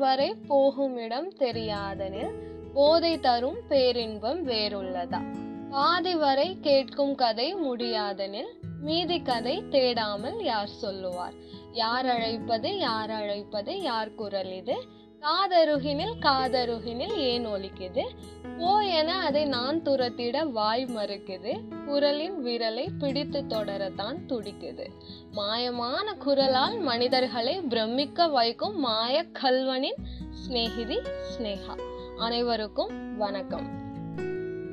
வரை போகும் இடம் தெரியாதனில் போதை தரும் பேரின்பம் வேறுள்ளதா? பாதி வரை கேட்கும் கதை முடியாதனில் மீதி கதை தேடாமல் யார் சொல்லுவார்? யார் அழைப்பது யார் அழைப்பது யார் குரல் இது? காதருகினில் காதருகினில் ஏன் ஒலிக்குது? போ என அதை நான் துரத்திட வாய் மறுக்குது. குரலின் விரலை பிடித்து தொடரத்தான் துடிக்குது. மாயமான குரலால் மனிதர்களை பிரமிக்க வைக்கும் மாய கல்வனின் சிநேகிதி ஸ்னேகா அனைவருக்கும் வணக்கம்.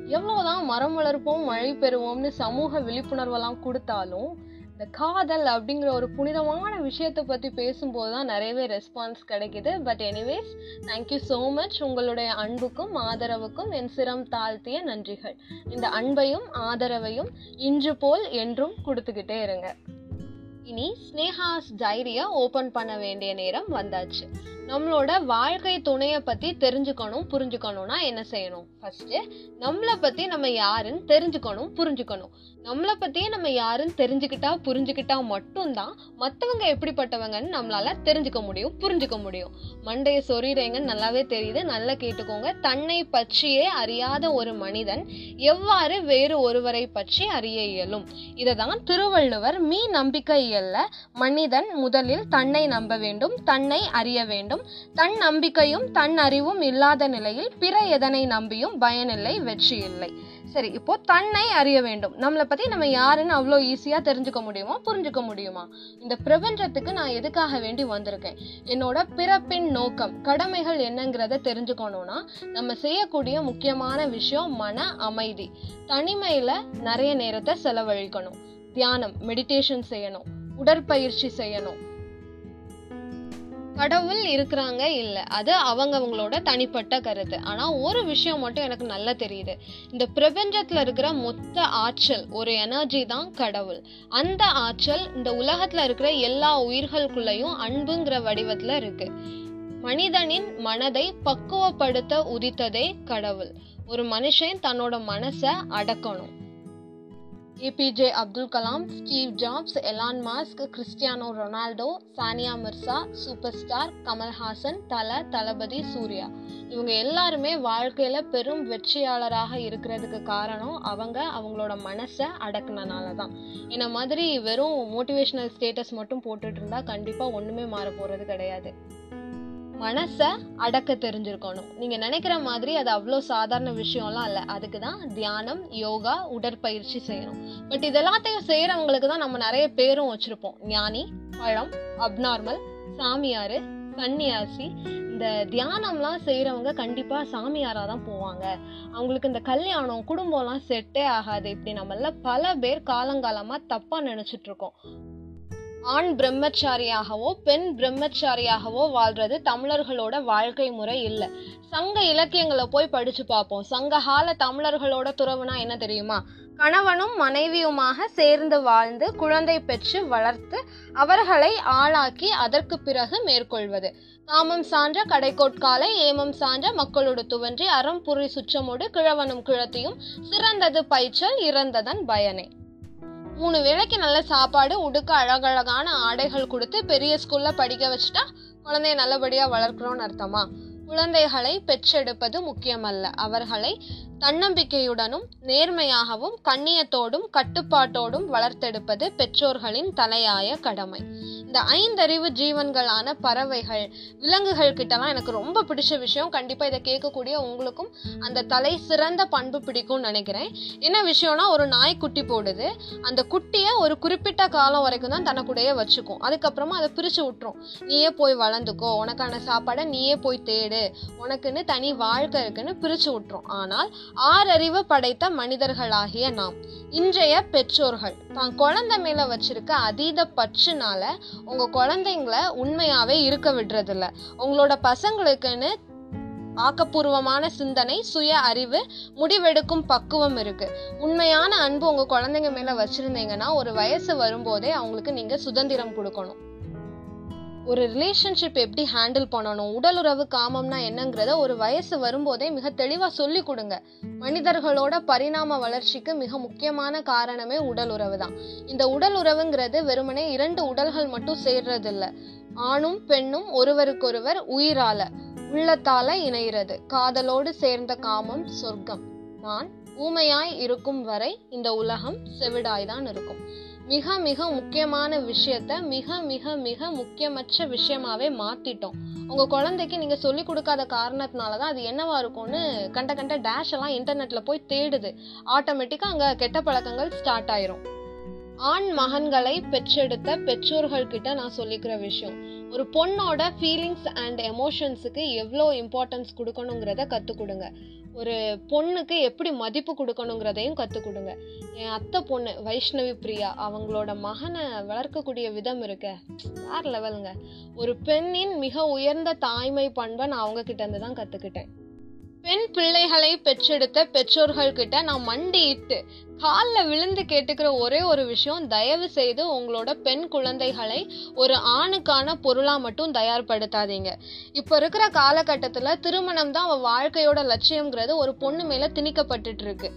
எவ்வளவுதான் மரம் வளர்ப்போம் மழை பெறுவோம்னு சமூக விழிப்புணர்வெல்லாம் கொடுத்தாலும் இந்த காதல் அப்படிங்கிற ஒரு புனிதமான விஷயத்தை பற்றி பேசும்போது தான் நிறையவே ரெஸ்பான்ஸ் கிடைக்குது. But anyways thank you so much உங்களுடைய அன்புக்கும் ஆதரவுக்கும் என் சிரம் தாழ்த்திய நன்றிகள். இந்த அன்பையும் ஆதரவையும் இன்று போல் என்றும் கொடுத்துக்கிட்டே இருங்க. இனி ஸ்னேஹாஸ் டைரியை ஓப்பன் பண்ண வேண்டிய நேரம் வந்தாச்சு. நம்மளோட வாழ்க்கை துணையை பற்றி தெரிஞ்சுக்கணும் புரிஞ்சுக்கணும்னா என்ன செய்யணும்? ஃபஸ்ட்டு நம்மளை பற்றி நம்ம யாருன்னு தெரிஞ்சுக்கணும் புரிஞ்சுக்கணும். நம்மளை பற்றியே நம்ம யாருன்னு தெரிஞ்சுக்கிட்டா புரிஞ்சுக்கிட்டா மட்டும்தான் மற்றவங்க எப்படிப்பட்டவங்கன்னு நம்மளால தெரிஞ்சுக்க முடியும் புரிஞ்சுக்க முடியும். மண்டைய சொறிறேங்கன்னு நல்லாவே தெரியுது நல்லா கேட்டுக்கோங்க. தன்னை பற்றியே அறியாத ஒரு மனிதன் எவ்வாறு வேறு ஒருவரை பற்றி அறிய இயலும்? இதை தான் திருவள்ளுவர் மீ நம்பிக்கை இயல்ல மனிதன் முதலில் தன்னை நம்ப வேண்டும் தன்னை அறிய வேண்டும். தன் நம்பிக்கையும் தன் அறிவும் இல்லாத நிலையில் பிற எதனை நம்பியும் பயனில்லை வெற்றி இல்லை சரி இப்போ தன்னை அறிய வேண்டும். நம்மளை பத்தி நம்ம யாருன்னு அவ்வளோ ஈஸியா தெரிஞ்சுக்க முடியுமா புரிஞ்சுக்க முடியுமா? இந்த பிரபஞ்சத்துக்கு நான் எதுக்காக வேண்டி வந்திருக்கேன்? என்னோட பிறப்பின் நோக்கம் கடமைகள் என்னங்கிறத தெரிஞ்சுக்கணும்னா நம்ம செய்யக்கூடிய முக்கியமான விஷயம் மன அமைதி. தனிமையில நிறைய நேரத்தை செலவழிக்கணும். தியானம் மெடிடேஷன் செய்யணும். உடற்பயிற்சி செய்யணும். கடவுள் இருக்கிறாங்க இல்லை. அது அவங்கவுங்களோட தனிப்பட்ட கருத்து. ஆனால் ஒரு விஷயம் மட்டும் எனக்கு நல்லா தெரியுது. இந்த பிரபஞ்சத்தில் இருக்கிற மொத்த ஆற்றல் ஒரு எனர்ஜி தான் கடவுள். அந்த ஆற்றல் இந்த உலகத்தில் இருக்கிற எல்லா உயிர்களுக்குள்ளேயும் அன்புங்கிற வடிவத்தில் இருக்கு. மனிதனின் மனதை பக்குவப்படுத்த உதித்ததே கடவுள். ஒரு மனுஷன் தன்னோட மனசை அடக்கணும். APJ Abdul Kalam Steve Jobs Elon Musk Cristiano Ronaldo Sania Mirza super star Kamal Haasan Thala Thalapathy Suriya. இவங்க எல்லாருமே வாழ்க்கையில பெரும் வெற்றியாளராக இருக்கிறதுக்கு காரணம் அவங்க அவங்களோட மனசை அடக்குனனால தான் என்ன மாதிரி வெறும் மோட்டிவேஷனல் ஸ்டேட்டஸ் மட்டும் போட்டுட்டு இருந்தா கண்டிப்பா ஒண்ணுமே மாற போறது கிடையாது. மனசை அடக்க தெரிஞ்சிருக்கணும். நீங்கள் நினைக்கிற மாதிரி அது அவ்வளோ சாதாரண விஷயம்லாம் இல்லை. அதுக்கு தான் தியானம் யோகா உடற்பயிற்சி செய்யணும். பட் இதெல்லாத்தையும் செய்கிறவங்களுக்கு தான் நம்ம நிறைய பேரும் வச்சுருப்போம். ஞானி பழம் அப்நார்மல் சாமியார் சன்னியாசி. இந்த தியானம்லாம் செய்கிறவங்க கண்டிப்பாக சாமியாராக தான் போவாங்க. அவங்களுக்கு இந்த கல்யாணம் குடும்பம்லாம் செட்டே ஆகாது. இப்படி நம்மள பல பேர் காலங்காலமாக தப்பாக நினச்சிட்ருக்கோம் ஆண் பிரம்மச்சாரியாகவோ பெண் பிரம்மச்சாரியாகவோ வாழ்றது தமிழர்களோட வாழ்க்கை முறை இல்லை. சங்க இலக்கியங்களை போய் படிச்சு பார்ப்போம் சங்ககால தமிழர்களோட துறவுனா என்ன தெரியுமா? கணவனும் மனைவியுமாக சேர்ந்து வாழ்ந்து குழந்தை பெற்று வளர்த்து அவர்களை ஆளாக்கி அதற்கு பிறகு மேற்கொள்வது. காமம் சான்ற கடைக்கோட்காலை ஏமம் சான்ற மக்களோடு துவன்றி அறம் புரி சுற்றமோடு கிழவனும் கிழத்தியும் சிறந்தது பயிற்சல் இறந்ததன் பயனே. மூணு வேளைக்கு நல்ல சாப்பாடு உடுக்க அழகழகான ஆடைகள் கொடுத்து பெரிய ஸ்கூல்ல படிக்க வச்சுட்டா குழந்தைய நல்லபடியா வளர்க்கிறோம்னு அர்த்தமா? குழந்தைகளை பெற்றெடுப்பது முக்கியமல்ல. அவர்களை தன்னம்பிக்கையுடனும் நேர்மையாகவும் கண்ணியத்தோடும் கட்டுப்பாட்டோடும் வளர்த்தெடுப்பது பெற்றோர்களின் தலையாய கடமை. இந்த ஐந்தறிவு ஜீவன்களான பறவைகள் விலங்குகள் கிட்டலாம் எனக்கு ரொம்ப பிடிச்ச விஷயம். கண்டிப்பாக இதை கேட்கக்கூடிய உங்களுக்கும் அந்த தலை சிறந்த பண்பு பிடிக்கும்னு நினைக்கிறேன். என்ன விஷயம்னா ஒரு நாய் குட்டி போடுது. அந்த குட்டியை ஒரு குறிப்பிட்ட காலம் வரைக்கும் தான் தனக்குடைய வச்சுக்கும். அதுக்கப்புறமா அதை பிரித்து விட்டுரும். நீயே போய் வளர்ந்துக்கோ. உனக்கான சாப்பாடை நீயே போய் தேடு. உனக்குன்னு தனி வாழ்க்கை இருக்குன்னு பிரித்து விட்டுரும். ஆனால் ஆறறிவு படைத்த மனிதர்களாகிய நாம் இன்றைய பெற்றோர்கள் தான் குழந்தை மேலே வச்சிருக்க அதீத பற்றுனால உங்க குழந்தைங்களை உண்மையாவே இருக்க விடுறதில்ல. உங்களோட பசங்களுக்குன்னு ஆக்கப்பூர்வமான சிந்தனை சுய அறிவு முடிவெடுக்கும் பக்குவம் இருக்கு. உண்மையான அன்பு உங்க குழந்தைங்க மேல வச்சிருந்தீங்கன்னா ஒரு வயசு வரும்போதே அவங்களுக்கு நீங்க சுதந்திரம் கொடுக்கணும். ஒரு ரிலேஷன்ஷிப் எப்படி ஹேண்டில் பண்ணணும் உடலுறவு காமம்னா என்னங்கிறத ஒரு வயசு வரும்போதே மிக தெளிவாக சொல்லி கொடுங்க. மனிதர்களோட பரிணாம வளர்ச்சிக்கு மிக முக்கியமான காரணமே உடல் உறவு தான். இந்த உடல் உறவுங்கிறது வெறுமனே இரண்டு உடல்கள் மட்டும் சேர்றதில்ல. ஆணும் பெண்ணும் ஒருவருக்கொருவர் உயிரால உள்ளத்தால இணைகிறது காதலோடு சேர்ந்த காமம் சொர்க்கம். நான் ஊமையாய் இருக்கும் வரை இந்த உலகம் செவிடாய்தான் இருக்கும். மிக மிக முக்கியமான விஷயத்த மிக மிக மிக முக்கியமற்ற விஷயமாவே மாத்திட்டோம். உங்க குழந்தைக்கு நீங்க சொல்லி கொடுக்காத காரணத்தினால தான் அது என்னவா இருக்கும்னு கண்ட கண்ட டேஷ் எல்லாம் இன்டர்நெட்ல போய் தேடுது. ஆட்டோமேட்டிக்கா அங்க கெட்ட பழக்கங்கள் ஸ்டார்ட் ஆயிரும். ஆண் மகன்களை பெற்றெடுத்த பெற்றோர்கள் கிட்ட நான் சொல்லிக்கிற விஷயம் ஒரு பொண்ணோட ஃபீலிங்ஸ் அண்ட் எமோஷன்ஸுக்கு எவ்வளோ இம்பார்ட்டன்ஸ் கொடுக்கணுங்கிறத கற்றுக் கொடுங்க. ஒரு பொண்ணுக்கு எப்படி மதிப்பு கொடுக்கணுங்கிறதையும் கற்றுக் கொடுங்க. என் அத்தை பொண்ணு வைஷ்ணவி பிரியா அவங்களோட மகனை வளர்க்கக்கூடிய விதம் இருக்க. வேற லெவலுங்க ஒரு பெண்ணின் மிக உயர்ந்த தாய்மை பண்பை நான் அவங்க கிட்ட இருந்து தான் கற்றுக்கிட்டேன் பெண் பிள்ளைகளை பெற்றெடுத்த பெற்றோர்கள் கிட்ட நான் மண்டியிட்டு காலில் விழுந்து கேட்டுக்கிற ஒரே ஒரு விஷயம் தயவு செய்து உங்களோட பெண் குழந்தைகளை ஒரு ஆணுக்கான பொருளாக மட்டும் தயார்படுத்தாதீங்க. இப்போ இருக்கிற காலகட்டத்தில் திருமணம் தான் அவள் வாழ்க்கையோட லட்சியம்ங்கிறது ஒரு பொண்ணு மேலே திணிக்கப்பட்டுட்டு இருக்கு.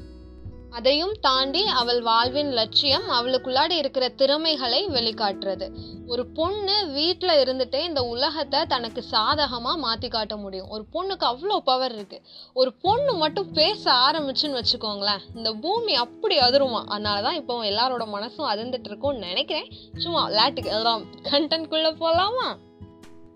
அதையும் தாண்டி அவள் வாழ்வின் லட்சியம் அவளுக்குள்ளாடி இருக்கிற திறமைகளை வெளிக்காட்டுறது. ஒரு பொண்ணு வீட்டில் இருந்துட்டே இந்த உலகத்தை தனக்கு சாதகமாக மாற்றி காட்ட முடியும். ஒரு பொண்ணுக்கு அவ்வளோ பவர் இருக்குது ஒரு பொண்ணு மட்டும் பேச ஆரம்பிச்சுன்னு வச்சுக்கோங்களேன் இந்த பூமி அப்படி அதிருமா? அதனாலதான் இப்போ எல்லாரோட மனசும் அதிர்ந்துட்டு இருக்கும்னு நினைக்கிறேன். சும்மா லேட்டுக்கு எல்லாம் கண்டென்ட்குள்ள போகலாமா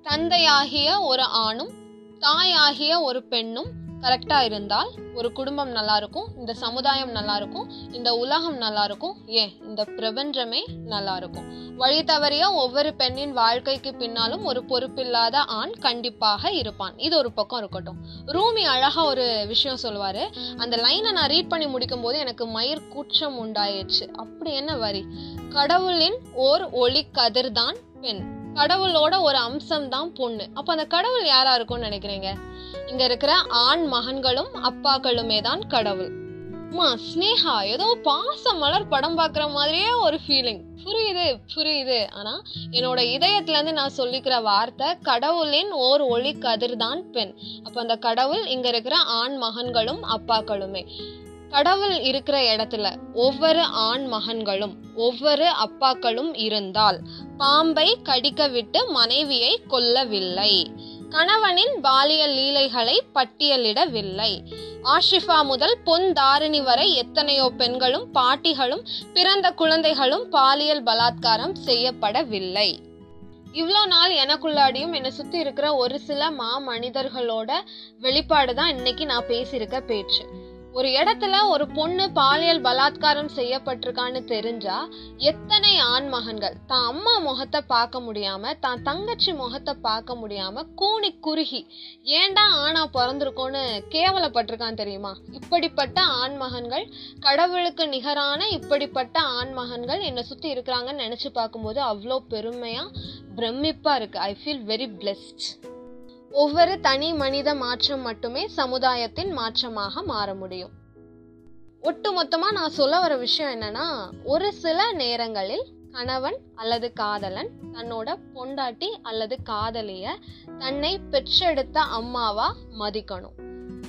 தந்தையாகிய ஒரு ஆணும் தாயாகிய ஒரு பெண்ணும் கரெக்டா இருந்தால் ஒரு குடும்பம் நல்லா இருக்கும் இந்த சமுதாயம் நல்லா இருக்கும் இந்த உலகம் நல்லா இருக்கும் ஏன்? இந்த பிரபஞ்சமே நல்லா இருக்கும் வழி தவறிய ஒவ்வொரு பெண்ணின் வாழ்க்கைக்கு பின்னாலும் ஒரு பொறுப்பில்லாத ஆண் கண்டிப்பாக இருப்பான். இது ஒரு பக்கம் இருக்கட்டும். ரூமி அழகா ஒரு விஷயம் சொல்லுவார். அந்த லைனை நான் ரீட் பண்ணி முடிக்கும் போது எனக்கு மயிர் கூச்சம் உண்டாயிடுச்சு அப்படி என்ன வரி? கடவுளின் ஓர் ஒளி கதிர்தான் பெண். கடவுளோட ஒரு அம்சம் தான் பொண்ணு. அப்ப அந்த கடவுள் யாரா இருக்கும்னு நினைக்கிறீங்க? இங்க இருக்கிற ஆண் மகன்களும் அப்பாக்களுமே தான் கடவுள். அம்மா ஸ்னேகா ஏதோ பாச மலர் படம் பார்க்குற மாதிரியே ஒரு ஃபீலிங் புரியுது புரியுது. ஆனா என்னோட இதயத்துல இருந்து நான் சொல்லிக்கிற வார்த்தை கடவுளின் ஓர் ஒளி கதிர் தான் பெண். அப்ப அந்த கடவுள் இங்க இருக்கிற ஆண் மகன்களும் அப்பாக்களுமே. கடவுள் இருக்கிற இடத்துல ஒவ்வொரு ஆண் மகன்களும் ஒவ்வொரு அப்பாக்களும் இருந்தால் பாம்பை கடிக்க விட்டு மனைவியை கொல்லவில்லை. கணவனின் பாலியல் லீலைகளை பட்டியலிடவில்லை. ஆஷிஃபா முதல் பொன் தாரிணி வரை எத்தனையோ பெண்களும் பாட்டிகளும் பிறந்த குழந்தைகளும் பாலியல் பலாத்காரம் செய்யப்படவில்லை. இவ்வளோ நாள் எனக்குள்ளாடியும் என்னை சுற்றி இருக்கிற ஒரு சில மா மனிதர்களோட வெளிப்பாடு தான் இன்னைக்கு நான் பேசியிருக்க பேச்சு. ஒரு இடத்துல ஒரு பொண்ணு பாலியல் பலாத்காரம் செய்யப்பட்டிருக்கான்னு தெரிஞ்சா எத்தனை ஆண் மகன்கள் தான் அம்மா முகத்தை பார்க்க முடியாம தான் தங்கச்சி முகத்தை பார்க்க முடியாம கூனி குறுகி ஏன்டா ஆணா பிறந்திருக்கோன்னு கேவலப்பட்டிருக்கான் தெரியுமா? இப்படிப்பட்ட ஆண் மகன்கள் கடவுளுக்கு நிகரான இப்படிப்பட்ட ஆண் மகன்கள் என்னை சுத்தி இருக்கிறாங்கன்னு நினைச்சு பார்க்கும்போது அவ்வளோ பெருமையா பிரமிப்பா இருக்கு. ஐ ஃபீல் வெரி பிளெஸ்ட் ஒவ்வொரு தனி மனித மாற்றம் மட்டுமே சமுதாயத்தின் மாற்றமாக மாற முடியும். ஒட்டுமொத்தமா நான் சொல்ல வர விஷயம் என்னன்னா ஒரு சில நேரங்களில் கணவன் அல்லது காதலன் தன்னோட பொண்டாட்டி அல்லது காதலிய தன்னை பெற்றெடுத்த அம்மாவா மதிக்கணும்.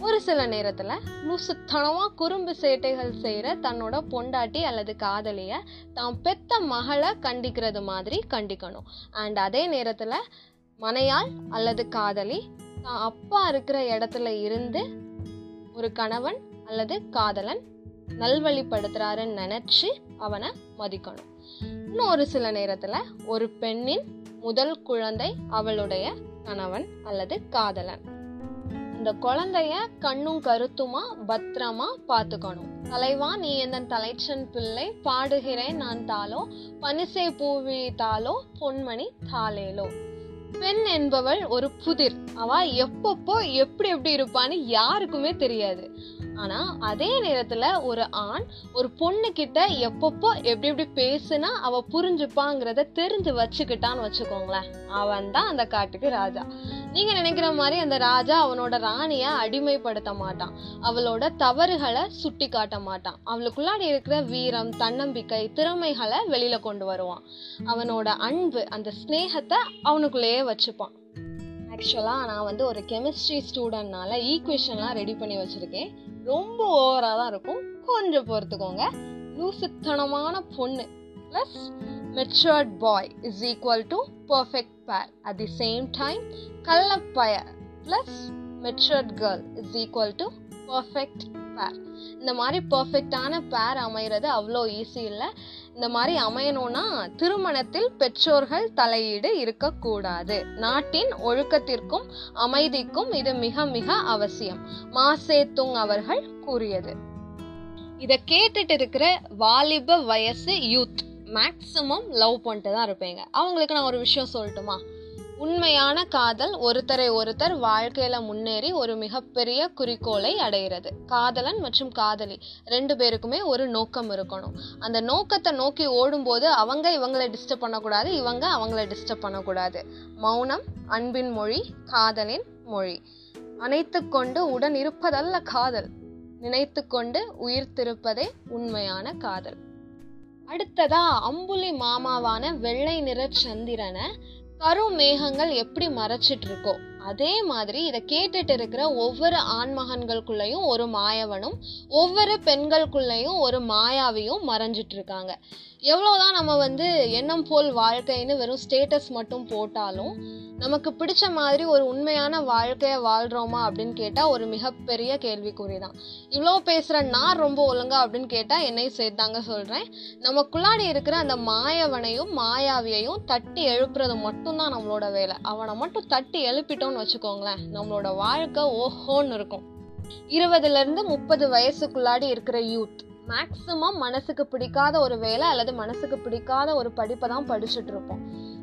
ஒரு சில நேரத்துல லூசுத்தனமா குறும்பு சேட்டைகள் செய்யற தன்னோட பொண்டாட்டி அல்லது காதலிய தான் பெத்த மகளை கண்டிக்கிறது மாதிரி கண்டிக்கணும். அண்ட் அதே நேரத்துல மனையாள் அல்லது காதலி தான் அப்பா இருக்கிற இடத்துல இருந்து ஒரு கணவன் அல்லது காதலன் நல்வழிப்படுத்துறாருன்னு நினைச்சு அவனை மதிக்கணும். இன்னும் ஒரு சில நேரத்துல ஒரு பெண்ணின் முதல் குழந்தை அவளுடைய கணவன் அல்லது காதலன். இந்த குழந்தைய கண்ணும் கருத்துமா பத்திரமா பார்த்துக்கணும் தலைவா நீ எந்தன் தலைச்சன் பிள்ளை பாடுகிறேன் நான் தாளோ பனிசை பூவி தாளோ பொன்மணி தாளேலோ. பெண் என்பவள் ஒரு புதிர். அவ எப்பப்போ எப்படி எப்படி இருப்பான்னு யாருக்குமே தெரியாது. ஆனா அதே நேரத்துல ஒரு ஆண் ஒரு பொண்ணு கிட்ட எப்பப்போ எப்படி எப்படி பேசுனா அவ புரிஞ்சுப்பாங்கிறத தெரிஞ்சு வச்சுக்கிட்டான்னு வச்சுக்கோங்களேன். அவன் தான் அந்த காட்டுக்கு ராஜா. நீங்க நினைக்கிற மாதிரி அந்த ராஜா அவனோட ராணிய அடிமைப்படுத்த மாட்டான். அவளோட தவறுகளை சுட்டி காட்ட மாட்டான். அவளுக்குள்ளாடி இருக்கிற வீரம் தன்னம்பிக்கை திறமைகளை வெளியில கொண்டு வருவான். அவனோட அன்பு அந்த ஸ்னேகத்தை அவனுக்குள்ளேயே வச்சுப்பான். ஆக்சுவலாக நான் வந்து ஒரு கெமிஸ்ட்ரி ஸ்டூடெண்ட்னால ஈக்குவேஷன்லாம் ரெடி பண்ணி வச்சுருக்கேன். ரொம்ப ஓவராக தான் இருக்கும். கொஞ்சம் பொறுத்துக்கோங்க. லூசுத்தனமான பொண்ணு. Plus matured boy is equal to perfect pair. At the same time, கள்ளப்பய plus matured girl is equal to perfect pair. இந்த மாதிரி பர்ஃபெக்டான பேர் அமைகிறது அவ்வளோ ஈஸி இல்லை. இந்த மாதிரி அமையணும்னா திருமணத்தில் பெற்றோர்கள் தலையீடு இருக்கக்கூடாது. நாட்டின் ஒழுக்கத்திற்கும் அமைதிக்கும் இது மிக மிக அவசியம். மாசேத்துங் அவர்கள் கூறியது. இதை கேட்டுட்டு இருக்கிற வாலிப வயசு யூத் மேக்சிமம் லவ் பண்ணிட்டு தான் இருப்பேங்க. அவங்களுக்கு நான் ஒரு விஷயம் சொல்லட்டுமா? உண்மையான காதல் ஒருத்தரை ஒருத்தர் வாழ்க்கையில் முன்னேறி ஒரு மிகப்பெரிய குறிக்கோளை அடைகிறது. காதலன் மற்றும் காதலி ரெண்டு பேருக்குமே ஒரு நோக்கம் இருக்கணும். அந்த நோக்கத்தை நோக்கி ஓடும்போது அவங்க இவங்களை டிஸ்டர்ப் பண்ணக்கூடாது இவங்க அவங்கள டிஸ்டர்ப் பண்ணக்கூடாது. மௌனம் அன்பின் மொழி காதலின் மொழி. அனைத்து கொண்டு உடன் இருப்பதல்ல காதல். நினைத்து கொண்டு உயிர்த்திருப்பதே உண்மையான காதல். அடுத்ததா அம்புலி மாமாவான வெள்ளை நிற சந்திரனை கருமேகங்கள் எப்படி மறைச்சிட்டு இருக்கோ? அதே மாதிரி இதை கேட்டுட்டு இருக்கிற ஒவ்வொரு ஆண்மகன்களுக்குள்ளேயும் ஒரு மாயவனும் ஒவ்வொரு பெண்களுக்குள்ளேயும் ஒரு மாயாவியும் மறைஞ்சிட்டு இருக்காங்க. எவ்வளோதான் நம்ம வந்து எண்ணம் போல் வாழ்க்கைன்னு வெறும் ஸ்டேட்டஸ் மட்டும் போட்டாலும் நமக்கு பிடிச்ச மாதிரி ஒரு உண்மையான வாழ்க்கையை வாழ்கிறோமா அப்படின்னு கேட்டால் ஒரு மிகப்பெரிய கேள்விக்குறி தான் இவ்வளோ பேசுகிற நான் ரொம்ப ஒழுங்கா அப்படின்னு கேட்டால் என்னையும் சேர்த்தாங்க சொல்கிறேன் நமக்குள்ளாடி இருக்கிற அந்த மாயவனையும் மாயாவியையும் தட்டி எழுப்புறது மட்டும்தான் நம்மளோட வேலை. அவனை மட்டும் தட்டி எழுப்பிட்டோம்னு வச்சுக்கோங்களேன். நம்மளோட வாழ்க்கை ஓஹோன்னு இருக்கும். இருபதுலேருந்து முப்பது வயசுக்குள்ளாடி இருக்கிற யூத் மேக்சிமம் மனசுக்கு பிடிக்காத ஒரு வேலை அல்லது மனசுக்கு பிடிக்காத ஒரு படிப்பை தான் படிச்சுட்டு இருப்போம்.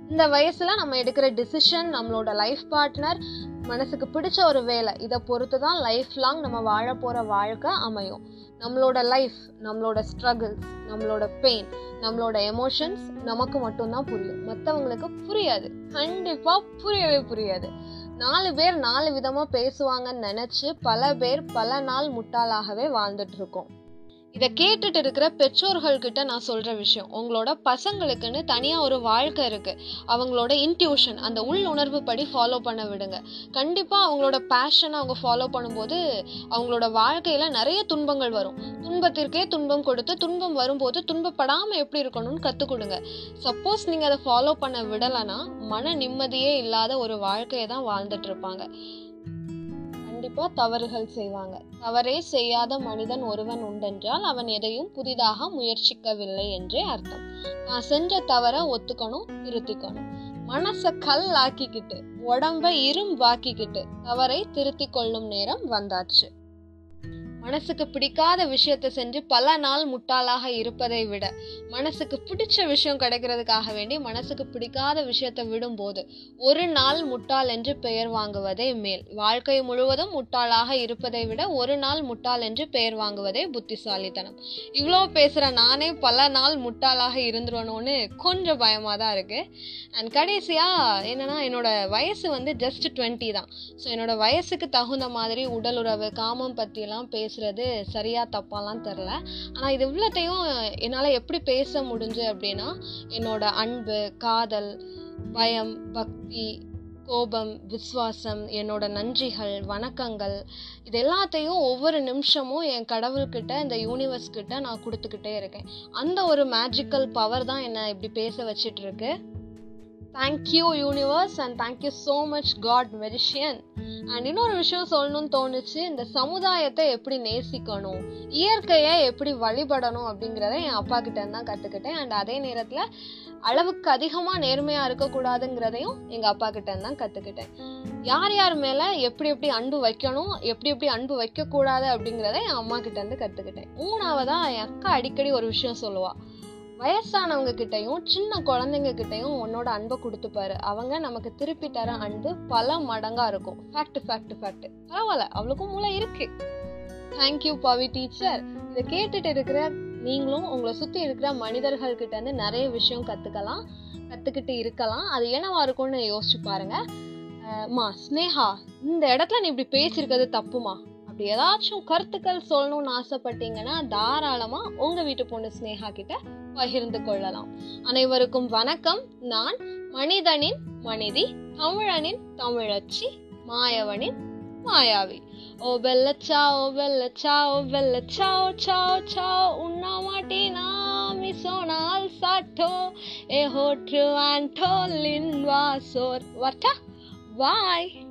இந்த வயசுல நம்ம எடுக்கிற டிசிஷன் நம்மளோட லைஃப் பார்ட்னர் மனசுக்கு பிடிச்ச ஒரு வேலை இதை பொறுத்து தான் லைஃப் லாங் நம்ம வாழ போற வாழ்க்கை அமையும். நம்மளோட லைஃப் நம்மளோட ஸ்ட்ரகிள்ஸ் நம்மளோட பெயின் நம்மளோட எமோஷன்ஸ் நமக்கு மட்டும்தான் புரியும். மற்றவங்களுக்கு புரியாது. கண்டிப்பா புரியவே புரியாது. நாலு பேர் நாலு விதமா பேசுவாங்கன்னு நினைச்சு பல பேர் பல நாள் முட்டாளாகவே வாழ்ந்துட்டு இருக்கோம். இதை கேட்டுட்டு இருக்கிற பெற்றோர்கள் கிட்ட நான் சொல்ற விஷயம் உங்களோட பசங்களுக்குன்னு தனியா ஒரு வாழ்க்கை இருக்கு. அவங்களோட இன்ட்யூஷன் அந்த உள் உணர்வு படி ஃபாலோ பண்ண விடுங்க. கண்டிப்பா அவங்களோட பேஷனை அவங்க ஃபாலோ பண்ணும்போது அவங்களோட வாழ்க்கையில நிறைய துன்பங்கள் வரும். துன்பத்திற்கே துன்பம் கொடுத்து துன்பம் வரும்போது துன்பப்படாம எப்படி இருக்கணும்னு கற்றுக் கொடுங்க. சப்போஸ் நீங்க அதை ஃபாலோ பண்ண விடலைன்னா மன நிம்மதியே இல்லாத ஒரு வாழ்க்கையை தான் வாழ்ந்துட்டு இருப்பாங்க. கண்டிப்பாக தவறுகள் செய்வாங்க. தவறே செய்யாத மனிதன் ஒருவன் உண்டென்றால் அவன் எதையும் புதிதாக முயற்சிக்கவில்லை என்றே அர்த்தம். நான் செஞ்ச தவற ஒத்துக்கணும் திருத்திக்கணும். மனசை கல் ஆக்கிக்கிட்டு உடம்ப இரும்பாக்கிக்கிட்டு தவறை திருத்தி கொள்ளும் நேரம் வந்தாச்சு. மனசுக்கு பிடிக்காத விஷயத்த செஞ்சு பல நாள் முட்டாளாக இருப்பதை விட மனசுக்கு பிடிச்ச விஷயம் கிடைக்கிறதுக்காக வேண்டி மனசுக்கு பிடிக்காத விஷயத்தை விடும்போது ஒரு நாள் முட்டாள் என்று பெயர் வாங்குவதே மேல். வாழ்க்கை முழுவதும் முட்டாளாக இருப்பதை விட ஒரு நாள் முட்டாள் என்று பெயர் வாங்குவதே புத்திசாலித்தனம். இவ்வளோ பேசுகிற நானே பல நாள் முட்டாளாக இருந்துருவணும்னு கொஞ்சம் பயமாக தான் இருக்குது அண்ட் கடைசியாக என்னென்னா என்னோடய வயசு வந்து ஜஸ்ட் டுவெண்ட்டி தான். ஸோ என்னோடய வயசுக்கு தகுந்த மாதிரி உடல் உறவு காமம் பற்றியெல்லாம் பேசுறது சரியா தப்பாலாம் தெரில ஆனால் இது இவ்வளோத்தையும் என்னால் எப்படி பேச முடிஞ்சு அப்படின்னா என்னோட அன்பு காதல் பயம் பக்தி கோபம் விஸ்வாசம் என்னோட நன்றிகள் வணக்கங்கள் இது எல்லாத்தையும் ஒவ்வொரு நிமிஷமும் என் கடவுள்கிட்ட இந்த யூனிவர்ஸ் கிட்ட நான் கொடுத்துக்கிட்டே இருக்கேன். அந்த ஒரு மேஜிக்கல் பவர் தான் என்னை இப்படி பேச வச்சிட்டு இருக்கு. Thank you universe and thank you so much god மெரிஷியன் and இன்னொரு விஷயம் சொல்லணும்னு தோணுச்சு இந்த சமுதாயத்தை எப்படி நேசிக்கணும் இயற்கையை எப்படி வழிபடணும் அப்படிங்கிறத என் அப்பா கிட்ட தான் கற்றுக்கிட்டேன் அண்ட் அதே நேரத்தில் அளவுக்கு அதிகமாக நேர்மையாக இருக்கக்கூடாதுங்கிறதையும் எங்கள் அப்பா கிட்ட தான் கற்றுக்கிட்டேன் யார் யார் மேலே எப்படி எப்படி அன்பு வைக்கணும் எப்படி எப்படி அன்பு வைக்கக்கூடாது அப்படிங்கிறத என் அம்மா கிட்டேருந்து கற்றுக்கிட்டேன் மூணாவதாக என் அக்கா அடிக்கடி ஒரு விஷயம் சொல்லுவாள் வயசானவங்க கிட்டையும் சின்ன குழந்தைங்க கிட்டையும் உன்னோட அன்பை கொடுத்துப்பாரு. அவங்க நமக்கு திருப்பி தர அன்பு பல மடங்கா இருக்கும். ஃபேக்ட் ஃபேக்ட் ஃபேக்ட் பரவாயில்ல அவளுக்கும் மூளை இருக்கு. தேங்க்யூ பவி டீச்சர் இதை கேட்டுட்டு இருக்கிற நீங்களும் உங்களை சுத்தி இருக்கிற மனிதர்கள் கிட்ட இருந்து நிறைய விஷயம் கத்துக்கலாம் கத்துக்கிட்டு இருக்கலாம். அது என்னவா இருக்கும்னு யோசிச்சு பாருங்க. மா ஸ்னேஹா இந்த இடத்துல நீ இப்படி பேசியிருக்கிறது தப்புமா? அப்படி ஏதாச்சும் கருத்துக்கள் சொல்லணும்னு ஆசைப்பட்டீங்கன்னா தாராளமா உங்க வீட்டு பொண்ணு ஸ்னேஹா கிட்ட பகிர்ந்து கொள்ளலாம். அனைவருக்கும் வணக்கம். நான் மனிதனின் மனிதி தமிழனின் தமிழச்சி மாயவனின் மாயாவி. ஓ பெல்ல சாவோ பெல்ல சாவோ பெல்ல சாவோ சாவோ சாவோ உண்ணா நாமி சோனால் சாட்டோ. ஏ ஹோட்ரு ஆன்டோலின் வாசோர். வாட்டா? பாய்